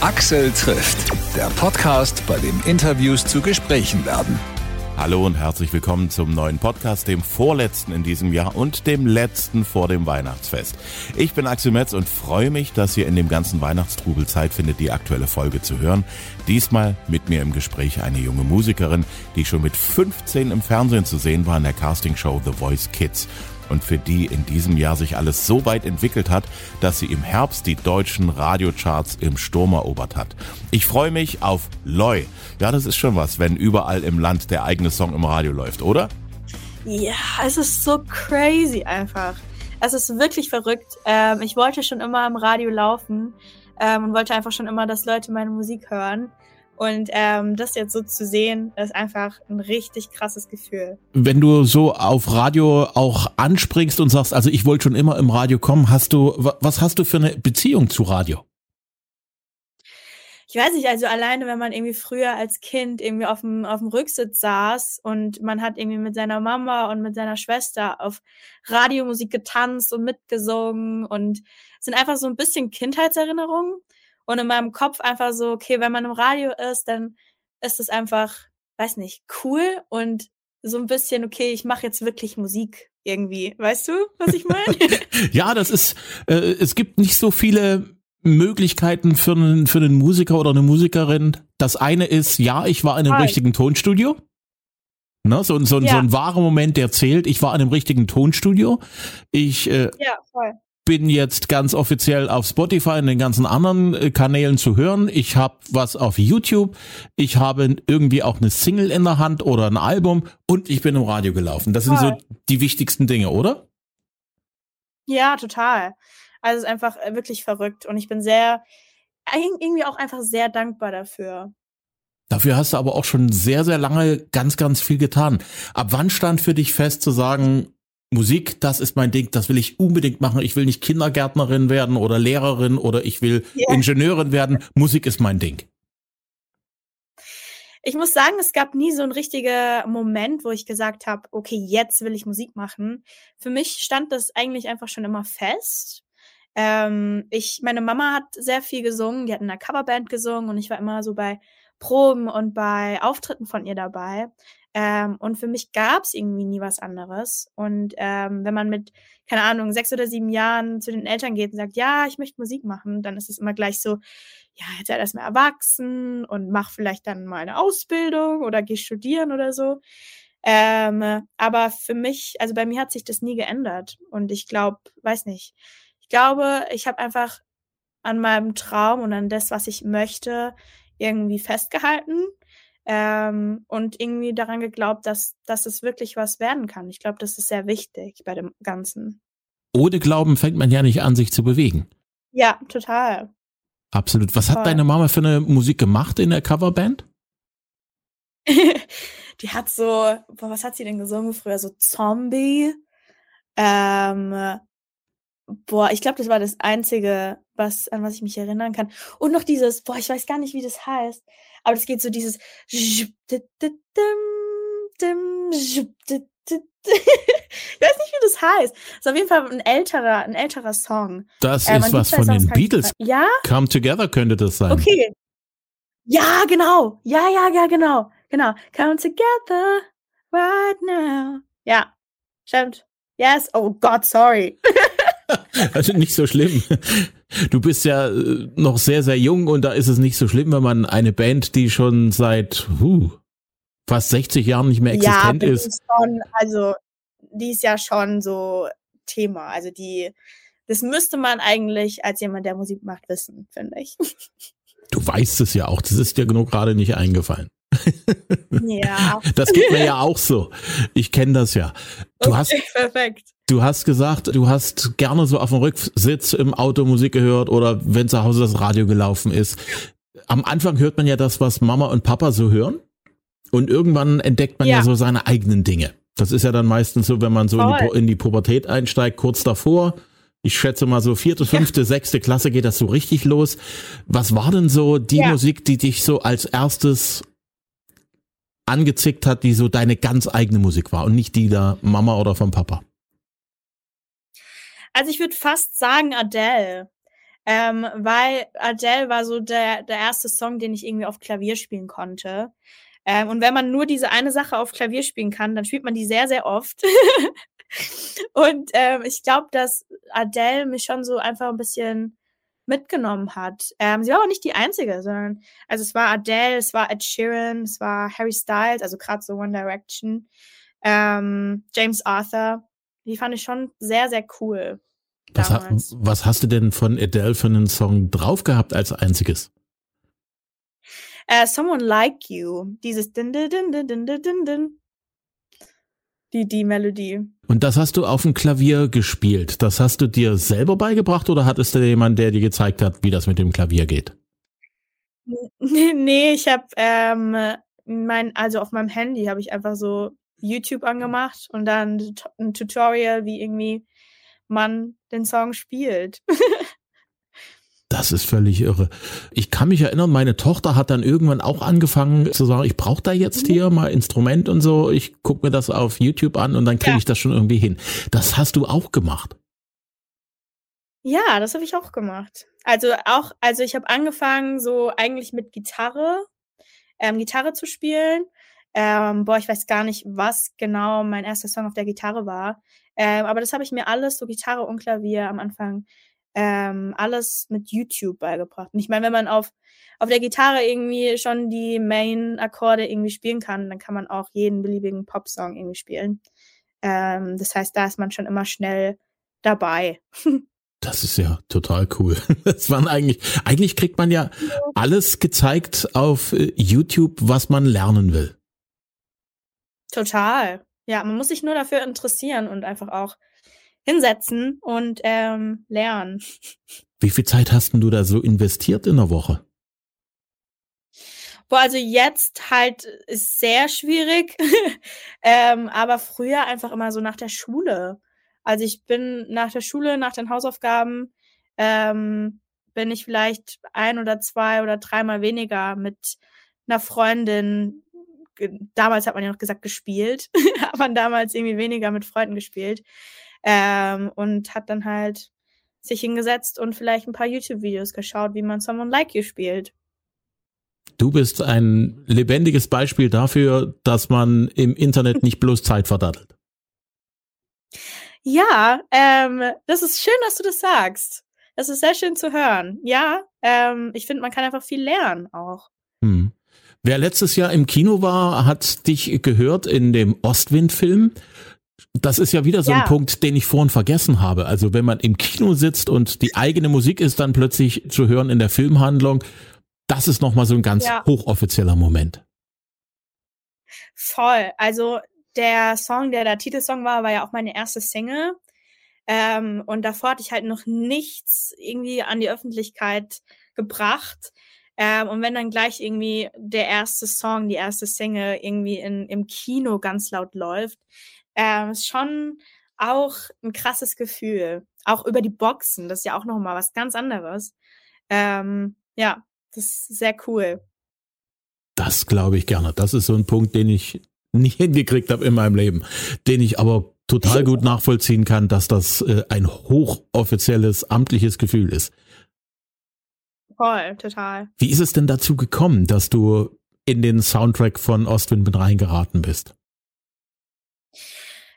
Axel trifft, der Podcast, bei dem Interviews zu Gesprächen werden. Hallo und herzlich willkommen zum neuen Podcast, dem vorletzten in diesem Jahr und dem letzten vor dem Weihnachtsfest. Ich bin Axel Metz und freue mich, dass ihr in dem ganzen Weihnachtstrubel Zeit findet, die aktuelle Folge zu hören. Diesmal mit mir im Gespräch eine junge Musikerin, die schon mit 15 im Fernsehen zu sehen war in der Castingshow The Voice Kids und für die in diesem Jahr sich alles so weit entwickelt hat, dass sie im Herbst die deutschen Radiocharts im Sturm erobert hat. Ich freue mich auf Loy. Ja, das ist schon was, wenn überall im Land der eigene Song im Radio läuft, oder? Ja, es ist so crazy einfach. Es ist wirklich verrückt. Ähm, ich wollte schon immer im Radio laufen ähm, und wollte einfach schon immer, dass Leute meine Musik hören. Und ähm, das jetzt so zu sehen, ist einfach ein richtig krasses Gefühl. Wenn du so auf Radio auch anspringst und sagst, also ich wollte schon immer im Radio kommen, hast du, was hast du für eine Beziehung zu Radio? ich weiß nicht, also alleine, wenn man irgendwie früher als Kind irgendwie auf dem, auf dem Rücksitz saß und man hat irgendwie mit seiner Mama und mit seiner Schwester auf Radiomusik getanzt und mitgesungen und sind einfach so ein bisschen Kindheitserinnerungen. Und in meinem Kopf einfach so, okay, wenn man im Radio ist, dann ist es einfach, weiß nicht, cool und so ein bisschen, okay, ich mache jetzt wirklich Musik irgendwie. Weißt du, was ich meine? ja, das ist, äh, es gibt nicht so viele Möglichkeiten für einen, für einen Musiker oder eine Musikerin. Das eine ist, ja, ich war in einem Hi. richtigen Tonstudio. Ne, so, so, ja. so ein wahrer Moment, der zählt. Ich war in einem richtigen Tonstudio. Ich äh, ja, voll bin jetzt ganz offiziell auf Spotify und den ganzen anderen äh, Kanälen zu hören. Ich habe was auf YouTube. Ich habe irgendwie auch eine Single in der Hand oder ein Album und ich bin im Radio gelaufen. Das sind so die wichtigsten Dinge, oder? Ja, total. Also es ist einfach äh, wirklich verrückt und ich bin sehr, irgendwie auch einfach sehr dankbar dafür. Dafür hast du aber auch schon sehr, sehr lange ganz, ganz viel getan. Ab wann stand für dich fest zu sagen, Musik, das ist mein Ding, das will ich unbedingt machen. Ich will nicht Kindergärtnerin werden oder Lehrerin oder ich will yeah. Ingenieurin werden. Musik ist mein Ding. Ich muss sagen, es gab nie so einen richtigen Moment, wo ich gesagt habe, okay, jetzt will ich Musik machen. Für mich stand das eigentlich einfach schon immer fest. Ähm, ich, meine Mama hat sehr viel gesungen, die hat in einer Coverband gesungen und ich war immer so bei Proben und bei Auftritten von ihr dabei. Ähm, und für mich gab es irgendwie nie was anderes. Und ähm, wenn man mit, keine Ahnung, sechs oder sieben Jahren zu den Eltern geht und sagt, ja, ich möchte Musik machen, dann ist es immer gleich so, ja, jetzt werd erstmal erwachsen und mach vielleicht dann mal eine Ausbildung oder geh studieren oder so. Ähm, aber für mich, also bei mir hat sich das nie geändert. Und ich glaube, weiß nicht, ich glaube, ich habe einfach an meinem Traum und an das, was ich möchte, irgendwie festgehalten ähm, und irgendwie daran geglaubt, dass, dass es wirklich was werden kann. Ich glaube, das ist sehr wichtig bei dem Ganzen. Ohne Glauben fängt man ja nicht an, sich zu bewegen. Ja, total. Absolut. Was Voll. hat deine Mama für eine Musik gemacht in der Coverband? die hat so, boah, was hat sie denn gesungen früher? So Zombie. Ähm, boah, ich glaube, das war das Einzige, was, an was ich mich erinnern kann. Und noch dieses, boah, ich weiß gar nicht, wie das heißt aber das geht so dieses ich weiß nicht, wie das heißt. Das ist auf jeden Fall ein älterer, ein älterer Song. Das ähm, ist was von den Beatles. Ja? Come Together könnte das sein. Okay. Ja, genau. Ja, ja, ja, genau. Genau. Come together right now. Ja. Stimmt. Yes. Oh Gott, sorry. also nicht so schlimm. Du bist ja äh, noch sehr, sehr jung und da ist es nicht so schlimm, wenn man eine Band, die schon seit huh, fast 60 Jahren nicht mehr existent ja, ist. ist schon, also die ist ja schon so Thema. Also die, das müsste man eigentlich als jemand, der Musik macht, wissen, finde ich. Du weißt es ja auch, das ist dir genug gerade nicht eingefallen. Ja. Das geht mir ja auch so. Ich kenne das ja. Du okay, hast perfekt. Du hast gesagt, du hast gerne so auf dem Rücksitz im Auto Musik gehört oder wenn zu Hause das Radio gelaufen ist. Am Anfang hört man ja das, was Mama und Papa so hören. Und irgendwann entdeckt man ja, ja so seine eigenen Dinge. Das ist ja dann meistens so, wenn man so in die, in die, Pubertät einsteigt, kurz davor. Ich schätze mal so vierte, fünfte, ja. sechste Klasse geht das so richtig los. Was war denn so die ja. Musik, die dich so als erstes angezickt hat, die so deine ganz eigene Musik war und nicht die der Mama oder vom Papa? Also ich würde fast sagen Adele. ähm, weil Adele war so der, der erste Song, den ich irgendwie auf Klavier spielen konnte. Ähm, und wenn man nur diese eine Sache auf Klavier spielen kann, dann spielt man die sehr, sehr oft. und ähm, ich glaube, dass Adele mich schon so einfach ein bisschen mitgenommen hat. Ähm, sie war auch nicht die einzige, sondern also es war Adele, es war Ed Sheeran, es war Harry Styles, also gerade so One Direction, ähm, James Arthur. Die fand ich schon sehr, sehr cool. Was, ha was hast du denn von Adele für einen Song drauf gehabt als einziges? Uh, Someone Like You. Dieses din din din din din din din. Die, die Melodie. Und das hast du auf dem Klavier gespielt. Das hast du dir selber beigebracht oder hattest du jemanden, der dir gezeigt hat, wie das mit dem Klavier geht? Nee, ich habe ähm, mein, also auf meinem Handy habe ich einfach so YouTube angemacht und dann ein Tutorial, wie irgendwie man den Song spielt. Das ist völlig irre. Ich kann mich erinnern, meine Tochter hat dann irgendwann auch angefangen zu sagen, ich brauche da jetzt mhm. hier mal Instrument und so. Ich gucke mir das auf YouTube an und dann kriege ja. ich das schon irgendwie hin. Das hast du auch gemacht. Ja, das habe ich auch gemacht. Also auch, also ich habe angefangen so eigentlich mit Gitarre, ähm, Gitarre zu spielen. Ähm, boah, ich weiß gar nicht, was genau mein erster Song auf der Gitarre war. Ähm, aber das habe ich mir alles, so Gitarre und Klavier am Anfang ähm, alles mit YouTube beigebracht. Und ich meine, wenn man auf, auf der Gitarre irgendwie schon die Main-Akkorde irgendwie spielen kann, dann kann man auch jeden beliebigen Popsong irgendwie spielen. Ähm, das heißt, da ist man schon immer schnell dabei. Das ist ja total cool. Das waren eigentlich, eigentlich kriegt man ja alles gezeigt auf äh, YouTube, was man lernen will. Total. Ja, man muss sich nur dafür interessieren und einfach auch hinsetzen und ähm, lernen. Wie viel Zeit hast du da so investiert in der Woche? Boah, also jetzt halt ist sehr schwierig, ähm, aber früher einfach immer so nach der Schule. Also ich bin nach der Schule, nach den Hausaufgaben, ähm, bin ich vielleicht ein oder zwei oder dreimal weniger mit einer Freundin. Damals hat man ja noch gesagt gespielt, hat man damals irgendwie weniger mit Freunden gespielt. Ähm, und hat dann halt sich hingesetzt und vielleicht ein paar YouTube-Videos geschaut, wie man Someone Like You spielt. Du bist ein lebendiges Beispiel dafür, dass man im Internet nicht bloß Zeit verdattelt. Ja, ähm, das ist schön, dass du das sagst. Das ist sehr schön zu hören. Ja, ähm, ich finde, man kann einfach viel lernen auch. Wer letztes Jahr im Kino war, hat dich gehört in dem Ostwind-Film. Das ist ja wieder so ja. ein Punkt, den ich vorhin vergessen habe. Also wenn man im Kino sitzt und die eigene Musik ist dann plötzlich zu hören in der Filmhandlung, das ist nochmal so ein ganz ja. hochoffizieller Moment. Voll. Also der Song, der der Titelsong war, war ja auch meine erste Single. Ähm, und davor hatte ich halt noch nichts irgendwie an die Öffentlichkeit gebracht. Ähm, und wenn dann gleich irgendwie der erste Song, die erste Single irgendwie in, im Kino ganz laut läuft, ähm, ist schon auch ein krasses Gefühl. Auch über die Boxen, das ist ja auch nochmal was ganz anderes. Ähm, ja, das ist sehr cool. Das glaube ich gerne. Das ist so ein Punkt, den ich nie hingekriegt habe in meinem Leben, den ich aber total gut nachvollziehen kann, dass das äh, ein hochoffizielles, amtliches Gefühl ist. Voll, total. Wie ist es denn dazu gekommen, dass du in den Soundtrack von Ostwind mit reingeraten bist?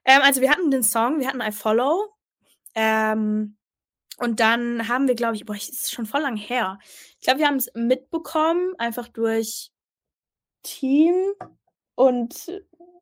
Ähm, also wir hatten den Song, wir hatten I Follow. Ähm, und dann haben wir, glaube ich, boah, das ist schon voll lang her. Ich glaube, wir haben es mitbekommen, einfach durch Team und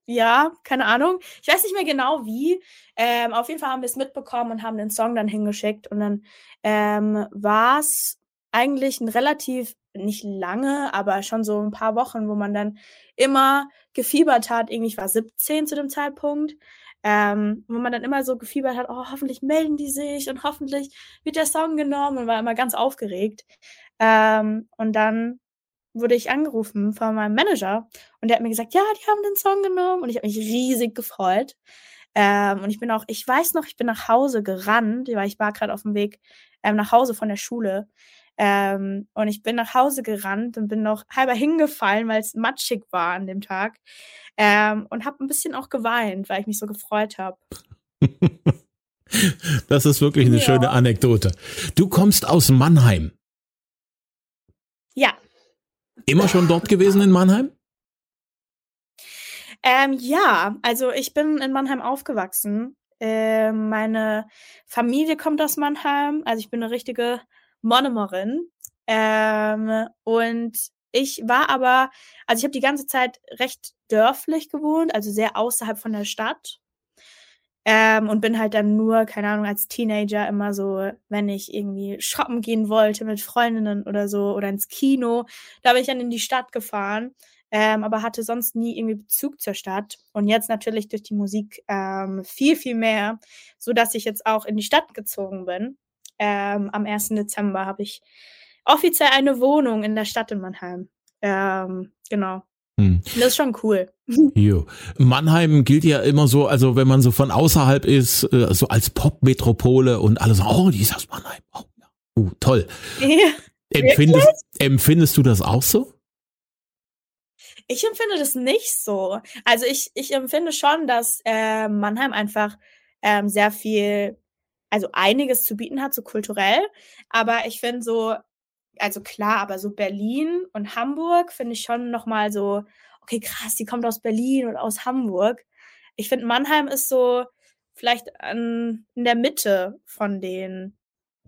ja, keine Ahnung. Ich weiß nicht mehr genau wie. Ähm, auf jeden Fall haben wir es mitbekommen und haben den Song dann hingeschickt. Und dann ähm, war es eigentlich ein relativ, nicht lange, aber schon so ein paar Wochen, wo man dann immer gefiebert hat. Irgendwie, ich war 17 zu dem Zeitpunkt. Ähm, wo man dann immer so gefiebert hat, oh, hoffentlich melden die sich und hoffentlich wird der Song genommen und war immer ganz aufgeregt. Ähm, und dann wurde ich angerufen von meinem Manager und der hat mir gesagt, ja, die haben den Song genommen und ich habe mich riesig gefreut. Ähm, und ich bin auch, ich weiß noch, ich bin nach Hause gerannt, weil ich war gerade auf dem Weg ähm, nach Hause von der Schule. Ähm, und ich bin nach Hause gerannt und bin noch halber hingefallen, weil es matschig war an dem Tag. Ähm, und habe ein bisschen auch geweint, weil ich mich so gefreut habe. Das ist wirklich eine ja. schöne Anekdote. Du kommst aus Mannheim. Ja. Immer schon dort gewesen in Mannheim? Ähm, ja, also ich bin in Mannheim aufgewachsen. Äh, meine Familie kommt aus Mannheim, also ich bin eine richtige Monomerin. Ähm, und ich war aber, also ich habe die ganze Zeit recht dörflich gewohnt, also sehr außerhalb von der Stadt. Ähm, und bin halt dann nur, keine Ahnung, als Teenager immer so, wenn ich irgendwie shoppen gehen wollte mit Freundinnen oder so oder ins Kino, da bin ich dann in die Stadt gefahren, ähm, aber hatte sonst nie irgendwie Bezug zur Stadt. Und jetzt natürlich durch die Musik ähm, viel, viel mehr, so dass ich jetzt auch in die Stadt gezogen bin. Ähm, am 1. Dezember habe ich offiziell eine Wohnung in der Stadt in Mannheim. Ähm, genau. Hm. Das ist schon cool. Jo. Mannheim gilt ja immer so, also wenn man so von außerhalb ist, äh, so als Popmetropole und alle sagen, oh, die ist aus Mannheim. Oh, ja. uh, toll. Ja, empfindest, empfindest du das auch so? Ich empfinde das nicht so. Also ich, ich empfinde schon, dass äh, Mannheim einfach ähm, sehr viel, also einiges zu bieten hat, so kulturell. Aber ich finde so, also klar, aber so Berlin und Hamburg finde ich schon nochmal so, okay, krass, die kommt aus Berlin und aus Hamburg. Ich finde, Mannheim ist so vielleicht an, in der Mitte von den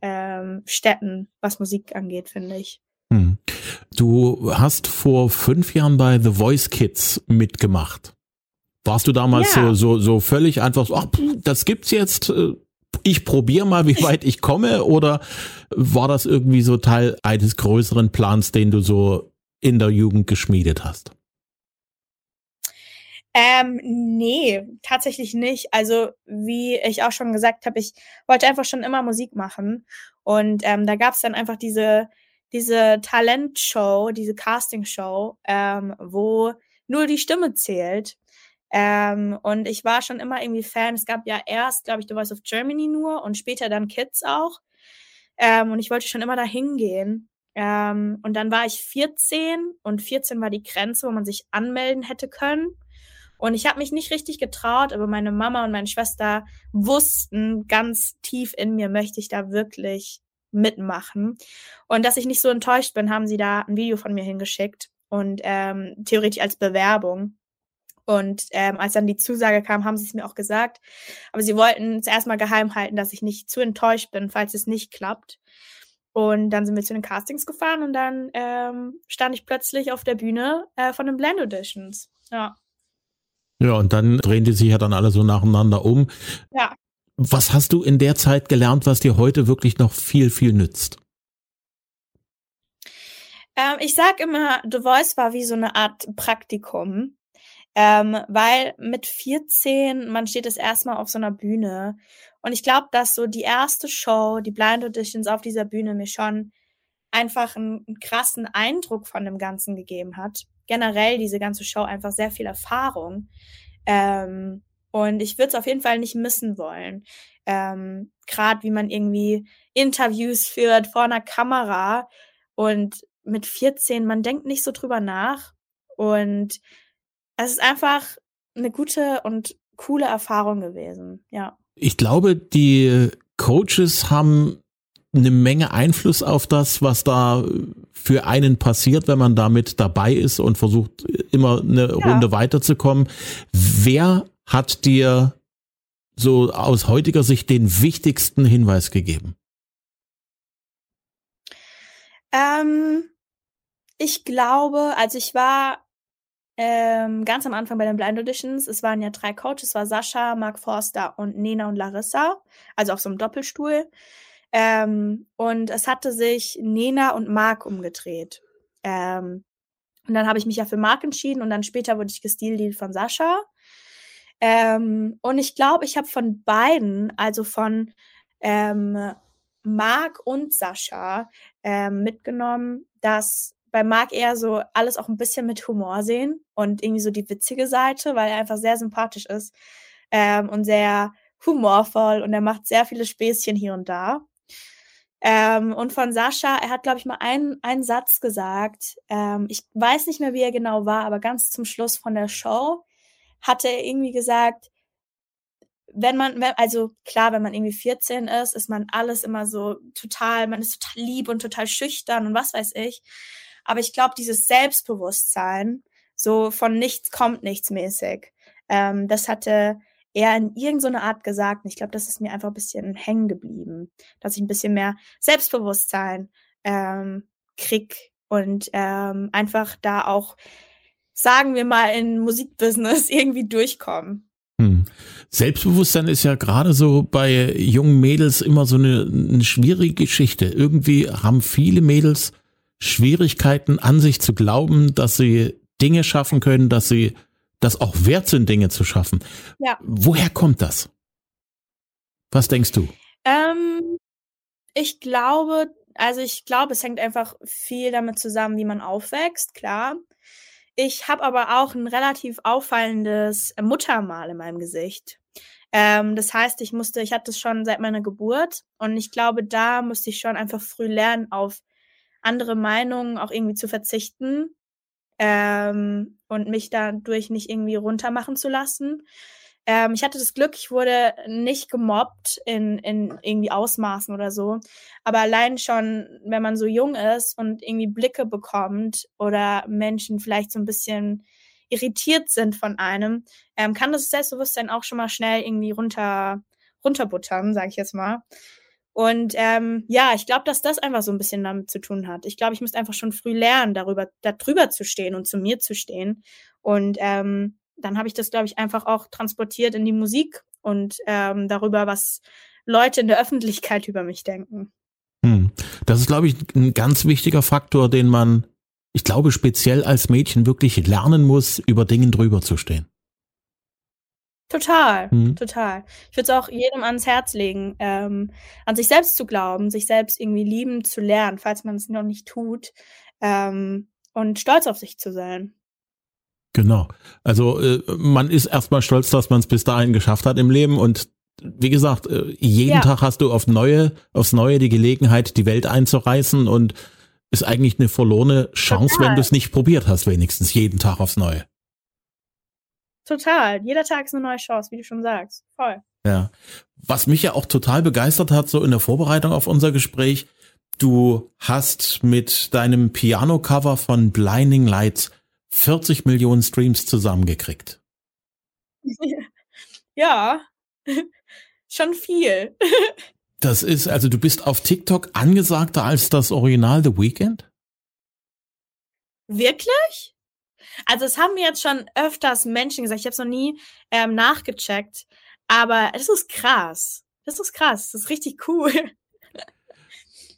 ähm, Städten, was Musik angeht, finde ich. Hm. Du hast vor fünf Jahren bei The Voice Kids mitgemacht. Warst du damals ja. so, so, so völlig einfach so, ach, das gibt's jetzt, äh, ich probiere mal, wie weit ich komme, oder war das irgendwie so Teil eines größeren Plans, den du so in der Jugend geschmiedet hast? Ähm, nee, tatsächlich nicht. Also, wie ich auch schon gesagt habe, ich wollte einfach schon immer Musik machen. Und ähm, da gab es dann einfach diese, diese Talentshow, diese Castingshow, ähm, wo nur die Stimme zählt. Ähm, und ich war schon immer irgendwie Fan. Es gab ja erst, glaube ich, The Voice of Germany nur und später dann Kids auch. Ähm, und ich wollte schon immer da hingehen. Ähm, und dann war ich 14 und 14 war die Grenze, wo man sich anmelden hätte können. Und ich habe mich nicht richtig getraut, aber meine Mama und meine Schwester wussten ganz tief in mir, möchte ich da wirklich mitmachen. Und dass ich nicht so enttäuscht bin, haben sie da ein Video von mir hingeschickt und ähm, theoretisch als Bewerbung. Und ähm, als dann die Zusage kam, haben sie es mir auch gesagt. Aber sie wollten es erstmal geheim halten, dass ich nicht zu enttäuscht bin, falls es nicht klappt. Und dann sind wir zu den Castings gefahren und dann ähm, stand ich plötzlich auf der Bühne äh, von den Blend Auditions. Ja. Ja, und dann drehen die sich ja dann alle so nacheinander um. Ja. Was hast du in der Zeit gelernt, was dir heute wirklich noch viel, viel nützt? Ähm, ich sag immer, The Voice war wie so eine Art Praktikum. Ähm, weil mit 14, man steht das erstmal auf so einer Bühne. Und ich glaube, dass so die erste Show, die Blind Auditions auf dieser Bühne mir schon einfach einen, einen krassen Eindruck von dem Ganzen gegeben hat. Generell diese ganze Show einfach sehr viel Erfahrung. Ähm, und ich würde es auf jeden Fall nicht missen wollen. Ähm, Gerade wie man irgendwie Interviews führt vor einer Kamera und mit 14, man denkt nicht so drüber nach. Und es ist einfach eine gute und coole Erfahrung gewesen, ja. Ich glaube, die Coaches haben eine Menge Einfluss auf das, was da für einen passiert, wenn man damit dabei ist und versucht, immer eine ja. Runde weiterzukommen. Wer hat dir so aus heutiger Sicht den wichtigsten Hinweis gegeben? Ähm, ich glaube, also ich war ähm, ganz am Anfang bei den Blind Auditions. Es waren ja drei Coaches, es war Sascha, Mark Forster und Nena und Larissa, also auf so einem Doppelstuhl. Ähm, und es hatte sich Nena und Mark umgedreht. Ähm, und dann habe ich mich ja für Mark entschieden und dann später wurde ich gestealt von Sascha. Ähm, und ich glaube, ich habe von beiden, also von ähm, Marc und Sascha, ähm, mitgenommen, dass bei Marc eher so alles auch ein bisschen mit Humor sehen und irgendwie so die witzige Seite, weil er einfach sehr sympathisch ist ähm, und sehr humorvoll und er macht sehr viele Späßchen hier und da. Ähm, und von Sascha, er hat, glaube ich, mal einen, einen Satz gesagt. Ähm, ich weiß nicht mehr, wie er genau war, aber ganz zum Schluss von der Show hatte er irgendwie gesagt, wenn man, also klar, wenn man irgendwie 14 ist, ist man alles immer so total, man ist total lieb und total schüchtern und was weiß ich. Aber ich glaube, dieses Selbstbewusstsein, so von nichts kommt nichts mäßig, ähm, das hatte er in irgendeiner Art gesagt. Und ich glaube, das ist mir einfach ein bisschen hängen geblieben, dass ich ein bisschen mehr Selbstbewusstsein ähm, krieg und ähm, einfach da auch, sagen wir mal, in Musikbusiness irgendwie durchkommen. Hm. Selbstbewusstsein ist ja gerade so bei jungen Mädels immer so eine, eine schwierige Geschichte. Irgendwie haben viele Mädels Schwierigkeiten an sich zu glauben, dass sie Dinge schaffen können, dass sie das auch wert sind, Dinge zu schaffen. Ja. Woher kommt das? Was denkst du? Ähm, ich glaube, also ich glaube, es hängt einfach viel damit zusammen, wie man aufwächst, klar. Ich habe aber auch ein relativ auffallendes Muttermal in meinem Gesicht. Ähm, das heißt, ich musste, ich hatte es schon seit meiner Geburt und ich glaube, da musste ich schon einfach früh lernen, auf andere Meinungen auch irgendwie zu verzichten ähm, und mich dadurch nicht irgendwie runtermachen zu lassen. Ähm, ich hatte das Glück, ich wurde nicht gemobbt in, in irgendwie Ausmaßen oder so. Aber allein schon, wenn man so jung ist und irgendwie Blicke bekommt oder Menschen vielleicht so ein bisschen irritiert sind von einem, ähm, kann das Selbstbewusstsein auch schon mal schnell irgendwie runter, runterbuttern, sage ich jetzt mal. Und ähm, ja, ich glaube, dass das einfach so ein bisschen damit zu tun hat. Ich glaube, ich müsste einfach schon früh lernen, darüber, darüber zu stehen und zu mir zu stehen. Und ähm, dann habe ich das, glaube ich, einfach auch transportiert in die Musik und ähm, darüber, was Leute in der Öffentlichkeit über mich denken. Hm. Das ist, glaube ich, ein ganz wichtiger Faktor, den man, ich glaube, speziell als Mädchen wirklich lernen muss, über Dingen drüber zu stehen. Total, hm. total. Ich würde es auch jedem ans Herz legen, ähm, an sich selbst zu glauben, sich selbst irgendwie lieben zu lernen, falls man es noch nicht tut, ähm, und stolz auf sich zu sein. Genau. Also äh, man ist erstmal stolz, dass man es bis dahin geschafft hat im Leben und wie gesagt, äh, jeden ja. Tag hast du auf neue, aufs Neue die Gelegenheit, die Welt einzureißen und ist eigentlich eine verlorene Chance, Total. wenn du es nicht probiert hast, wenigstens jeden Tag aufs Neue. Total. Jeder Tag ist eine neue Chance, wie du schon sagst. Voll. Ja. Was mich ja auch total begeistert hat, so in der Vorbereitung auf unser Gespräch, du hast mit deinem Piano-Cover von Blinding Lights 40 Millionen Streams zusammengekriegt. Ja, schon viel. das ist, also du bist auf TikTok angesagter als das Original The Weekend? Wirklich? Also es haben mir jetzt schon öfters Menschen gesagt, ich habe es noch nie ähm, nachgecheckt, aber es ist krass. Das ist krass, das ist richtig cool.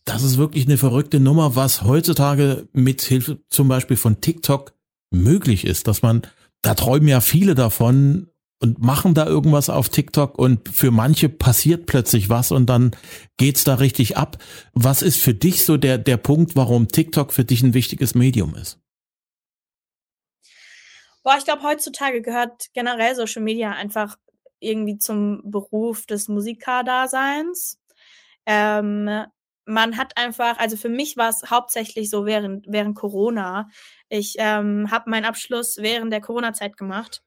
Das ist wirklich eine verrückte Nummer, was heutzutage mit Hilfe zum Beispiel von TikTok möglich ist, dass man, da träumen ja viele davon und machen da irgendwas auf TikTok und für manche passiert plötzlich was und dann geht's da richtig ab. Was ist für dich so der, der Punkt, warum TikTok für dich ein wichtiges Medium ist? Boah, ich glaube, heutzutage gehört generell Social Media einfach irgendwie zum Beruf des Musikerdaseins. Ähm, man hat einfach, also für mich war es hauptsächlich so während, während Corona. Ich ähm, habe meinen Abschluss während der Corona-Zeit gemacht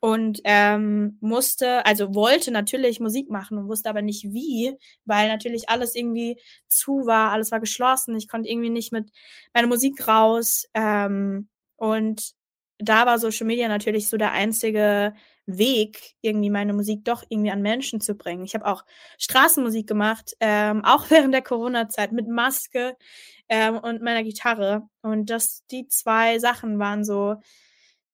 und ähm, musste, also wollte natürlich Musik machen und wusste aber nicht wie, weil natürlich alles irgendwie zu war, alles war geschlossen. Ich konnte irgendwie nicht mit meiner Musik raus. Ähm, und da war Social Media natürlich so der einzige Weg, irgendwie meine Musik doch irgendwie an Menschen zu bringen. Ich habe auch Straßenmusik gemacht, ähm, auch während der Corona-Zeit mit Maske ähm, und meiner Gitarre. Und das, die zwei Sachen waren so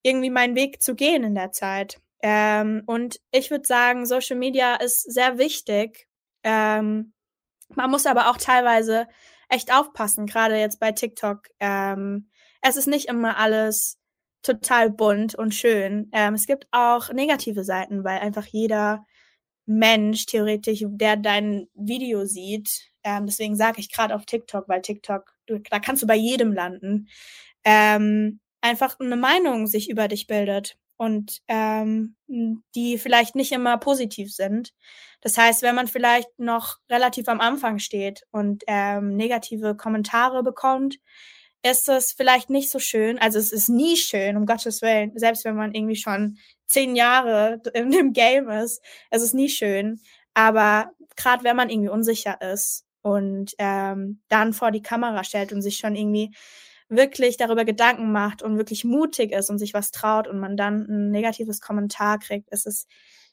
irgendwie mein Weg zu gehen in der Zeit. Ähm, und ich würde sagen, Social Media ist sehr wichtig. Ähm, man muss aber auch teilweise echt aufpassen, gerade jetzt bei TikTok. Ähm, es ist nicht immer alles total bunt und schön. Ähm, es gibt auch negative Seiten, weil einfach jeder Mensch theoretisch, der dein Video sieht, ähm, deswegen sage ich gerade auf TikTok, weil TikTok, du, da kannst du bei jedem landen, ähm, einfach eine Meinung sich über dich bildet und ähm, die vielleicht nicht immer positiv sind. Das heißt, wenn man vielleicht noch relativ am Anfang steht und ähm, negative Kommentare bekommt, ist es vielleicht nicht so schön. Also es ist nie schön, um Gottes Willen, selbst wenn man irgendwie schon zehn Jahre in dem Game ist. Es ist nie schön. Aber gerade wenn man irgendwie unsicher ist und ähm, dann vor die Kamera stellt und sich schon irgendwie wirklich darüber Gedanken macht und wirklich mutig ist und sich was traut und man dann ein negatives Kommentar kriegt, ist es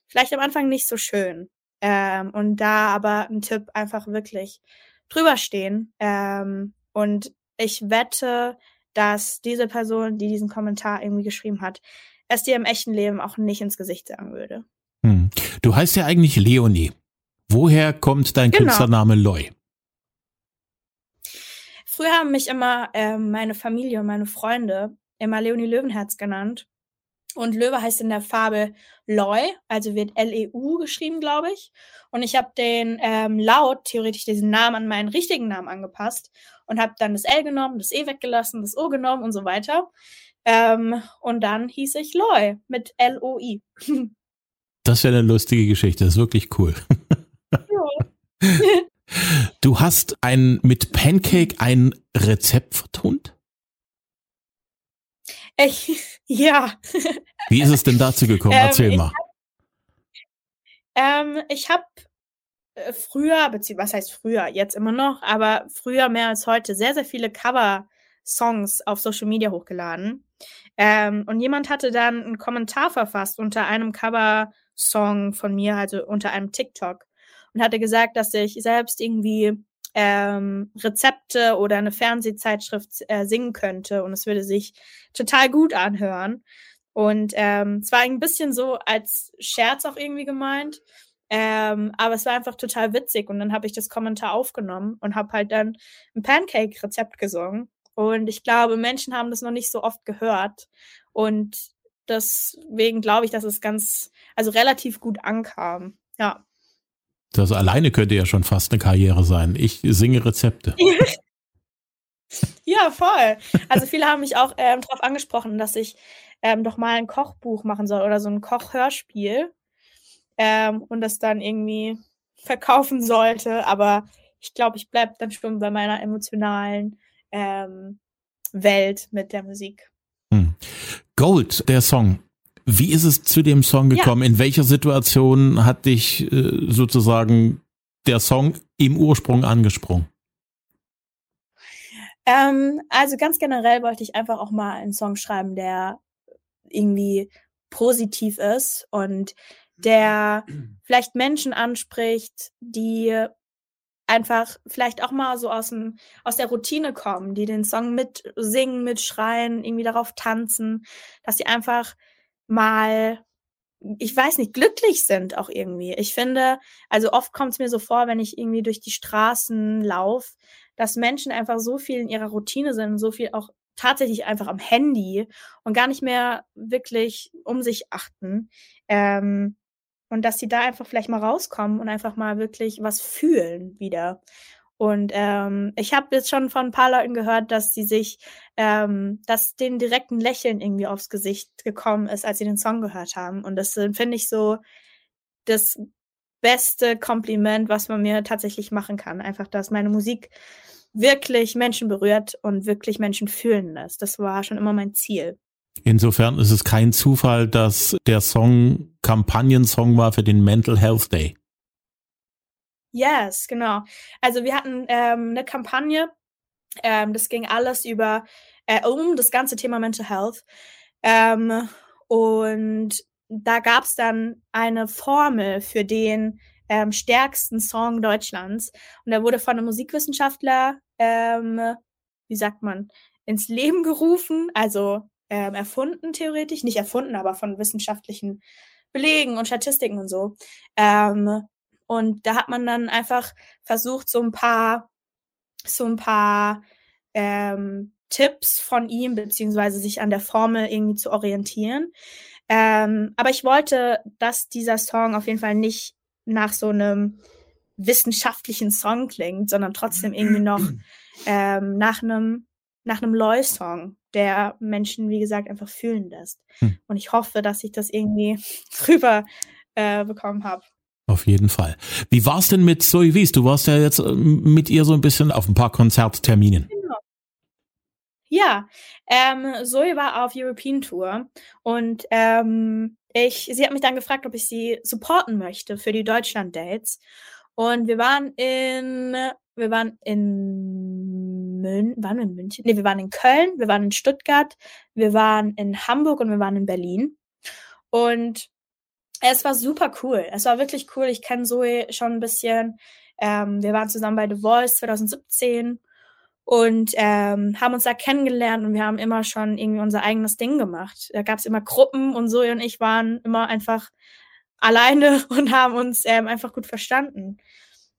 vielleicht am Anfang nicht so schön. Ähm, und da aber ein Tipp einfach wirklich drüber stehen. Ähm, und ich wette, dass diese Person, die diesen Kommentar irgendwie geschrieben hat, es dir im echten Leben auch nicht ins Gesicht sagen würde. Hm. Du heißt ja eigentlich Leonie. Woher kommt dein genau. Künstlername Loy? Früher haben mich immer äh, meine Familie und meine Freunde immer Leonie Löwenherz genannt. Und Löwe heißt in der Farbe Loy, also wird L-E-U geschrieben, glaube ich. Und ich habe den ähm, laut theoretisch diesen Namen an meinen richtigen Namen angepasst und habe dann das L genommen, das E weggelassen, das O genommen und so weiter. Ähm, und dann hieß ich Loy mit L-O-I. Das wäre eine lustige Geschichte, das ist wirklich cool. Ja. Du hast ein mit Pancake ein Rezept vertont? Ich, ja. Wie ist es denn dazu gekommen? Ähm, Erzähl mal. Ähm, ich habe äh, früher, beziehungsweise was heißt früher, jetzt immer noch, aber früher mehr als heute sehr, sehr viele Cover-Songs auf Social Media hochgeladen. Ähm, und jemand hatte dann einen Kommentar verfasst unter einem Cover-Song von mir, also unter einem TikTok, und hatte gesagt, dass ich selbst irgendwie ähm, Rezepte oder eine Fernsehzeitschrift äh, singen könnte und es würde sich total gut anhören. Und ähm, es war ein bisschen so als Scherz auch irgendwie gemeint. Ähm, aber es war einfach total witzig und dann habe ich das Kommentar aufgenommen und habe halt dann ein Pancake-Rezept gesungen. Und ich glaube, Menschen haben das noch nicht so oft gehört. Und deswegen glaube ich, dass es ganz, also relativ gut ankam. Ja. Das alleine könnte ja schon fast eine Karriere sein. Ich singe Rezepte. ja, voll. Also viele haben mich auch ähm, darauf angesprochen, dass ich ähm, doch mal ein Kochbuch machen soll oder so ein Kochhörspiel ähm, und das dann irgendwie verkaufen sollte. Aber ich glaube, ich bleibe dann schon bei meiner emotionalen ähm, Welt mit der Musik. Hm. Gold, der Song. Wie ist es zu dem Song gekommen? Ja. In welcher Situation hat dich äh, sozusagen der Song im Ursprung angesprungen? Ähm, also ganz generell wollte ich einfach auch mal einen Song schreiben, der irgendwie positiv ist und der vielleicht Menschen anspricht, die einfach vielleicht auch mal so aus, dem, aus der Routine kommen, die den Song mitsingen, mitschreien, irgendwie darauf tanzen, dass sie einfach mal, ich weiß nicht, glücklich sind auch irgendwie. Ich finde, also oft kommt es mir so vor, wenn ich irgendwie durch die Straßen laufe, dass Menschen einfach so viel in ihrer Routine sind, so viel auch tatsächlich einfach am Handy und gar nicht mehr wirklich um sich achten. Ähm, und dass sie da einfach vielleicht mal rauskommen und einfach mal wirklich was fühlen wieder. Und ähm, ich habe jetzt schon von ein paar Leuten gehört, dass sie sich, ähm, dass denen direkt ein Lächeln irgendwie aufs Gesicht gekommen ist, als sie den Song gehört haben. Und das äh, finde ich so das beste Kompliment, was man mir tatsächlich machen kann. Einfach, dass meine Musik wirklich Menschen berührt und wirklich Menschen fühlen lässt. Das war schon immer mein Ziel. Insofern ist es kein Zufall, dass der Song Kampagnensong war für den Mental Health Day. Yes, genau. Also wir hatten ähm, eine Kampagne, ähm, das ging alles über äh, um das ganze Thema Mental Health. Ähm, und da gab es dann eine Formel für den ähm, stärksten Song Deutschlands. Und der wurde von einem Musikwissenschaftler, ähm, wie sagt man, ins Leben gerufen, also ähm, erfunden theoretisch, nicht erfunden, aber von wissenschaftlichen Belegen und Statistiken und so. Ähm, und da hat man dann einfach versucht, so ein paar, so ein paar ähm, Tipps von ihm, beziehungsweise sich an der Formel irgendwie zu orientieren. Ähm, aber ich wollte, dass dieser Song auf jeden Fall nicht nach so einem wissenschaftlichen Song klingt, sondern trotzdem irgendwie noch ähm, nach einem nach einem Loy-Song, der Menschen, wie gesagt, einfach fühlen lässt. Hm. Und ich hoffe, dass ich das irgendwie rüber äh, bekommen habe. Auf jeden Fall. Wie war es denn mit Zoe Wies? Du warst ja jetzt äh, mit ihr so ein bisschen auf ein paar Konzertterminen. Genau. Ja, ähm, Zoe war auf European Tour und ähm, ich, sie hat mich dann gefragt, ob ich sie supporten möchte für die Deutschland-Dates. Und wir waren in, wir waren in Mün, waren wir in München? Nee, wir waren in Köln, wir waren in Stuttgart, wir waren in Hamburg und wir waren in Berlin. Und es war super cool. Es war wirklich cool. Ich kenne Zoe schon ein bisschen. Ähm, wir waren zusammen bei The Voice 2017 und ähm, haben uns da kennengelernt und wir haben immer schon irgendwie unser eigenes Ding gemacht. Da gab es immer Gruppen und Zoe und ich waren immer einfach alleine und haben uns ähm, einfach gut verstanden.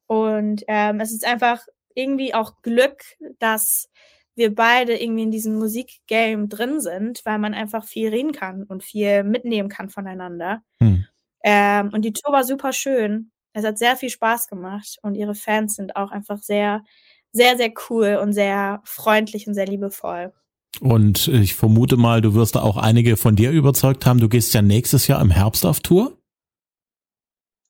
Und ähm, es ist einfach irgendwie auch Glück, dass wir beide irgendwie in diesem Musikgame drin sind, weil man einfach viel reden kann und viel mitnehmen kann voneinander. Hm. Ähm, und die Tour war super schön. Es hat sehr viel Spaß gemacht und ihre Fans sind auch einfach sehr, sehr, sehr cool und sehr freundlich und sehr liebevoll. Und ich vermute mal, du wirst da auch einige von dir überzeugt haben. Du gehst ja nächstes Jahr im Herbst auf Tour.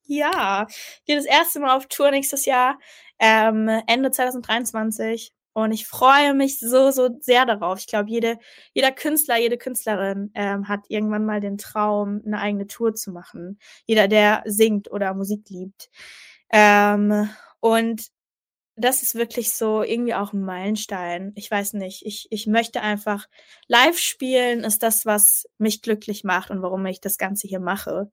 Ja, ich gehe das erste Mal auf Tour nächstes Jahr, ähm, Ende 2023. Und ich freue mich so, so sehr darauf. Ich glaube, jede, jeder Künstler, jede Künstlerin ähm, hat irgendwann mal den Traum, eine eigene Tour zu machen. Jeder, der singt oder Musik liebt. Ähm, und das ist wirklich so irgendwie auch ein Meilenstein. Ich weiß nicht. Ich, ich möchte einfach live spielen, ist das, was mich glücklich macht und warum ich das Ganze hier mache.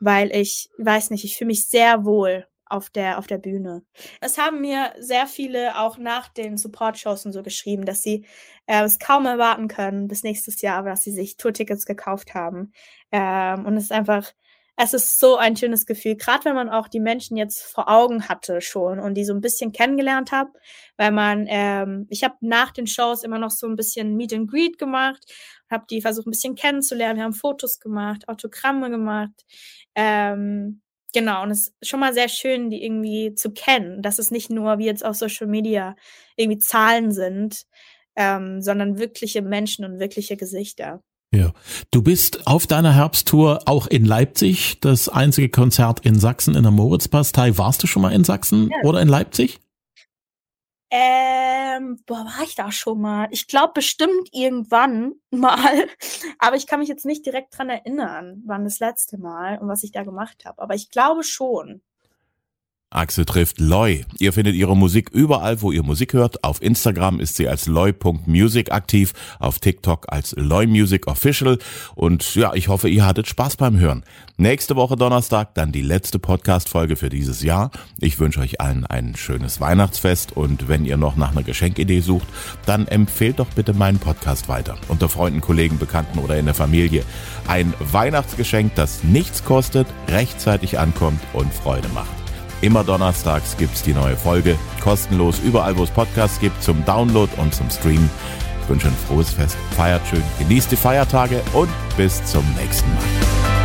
Weil ich weiß nicht, ich fühle mich sehr wohl auf der, auf der Bühne. Es haben mir sehr viele auch nach den Support-Shows und so geschrieben, dass sie äh, es kaum erwarten können bis nächstes Jahr, dass sie sich Tourtickets gekauft haben. Ähm, und es ist einfach, es ist so ein schönes Gefühl, gerade wenn man auch die Menschen jetzt vor Augen hatte schon und die so ein bisschen kennengelernt hat, weil man, ähm, ich habe nach den Shows immer noch so ein bisschen Meet and Greet gemacht, habe die versucht ein bisschen kennenzulernen, wir haben Fotos gemacht, Autogramme gemacht. Ähm, Genau, und es ist schon mal sehr schön, die irgendwie zu kennen, dass es nicht nur wie jetzt auf Social Media irgendwie Zahlen sind, ähm, sondern wirkliche Menschen und wirkliche Gesichter. Ja, du bist auf deiner Herbsttour auch in Leipzig, das einzige Konzert in Sachsen in der Moritzbastei. Warst du schon mal in Sachsen ja. oder in Leipzig? Ähm, boah, war ich da schon mal? Ich glaube bestimmt irgendwann mal, aber ich kann mich jetzt nicht direkt dran erinnern, wann das letzte Mal und was ich da gemacht habe. Aber ich glaube schon. Axel trifft Loy. Ihr findet ihre Musik überall, wo ihr Musik hört. Auf Instagram ist sie als loy.music aktiv, auf TikTok als loymusicofficial und ja, ich hoffe, ihr hattet Spaß beim Hören. Nächste Woche Donnerstag dann die letzte Podcast-Folge für dieses Jahr. Ich wünsche euch allen ein schönes Weihnachtsfest und wenn ihr noch nach einer Geschenkidee sucht, dann empfehlt doch bitte meinen Podcast weiter. Unter Freunden, Kollegen, Bekannten oder in der Familie. Ein Weihnachtsgeschenk, das nichts kostet, rechtzeitig ankommt und Freude macht. Immer donnerstags gibt's die neue Folge. Kostenlos überall, wo es Podcasts gibt, zum Download und zum Streamen. Ich wünsche ein frohes Fest, feiert schön, genießt die Feiertage und bis zum nächsten Mal.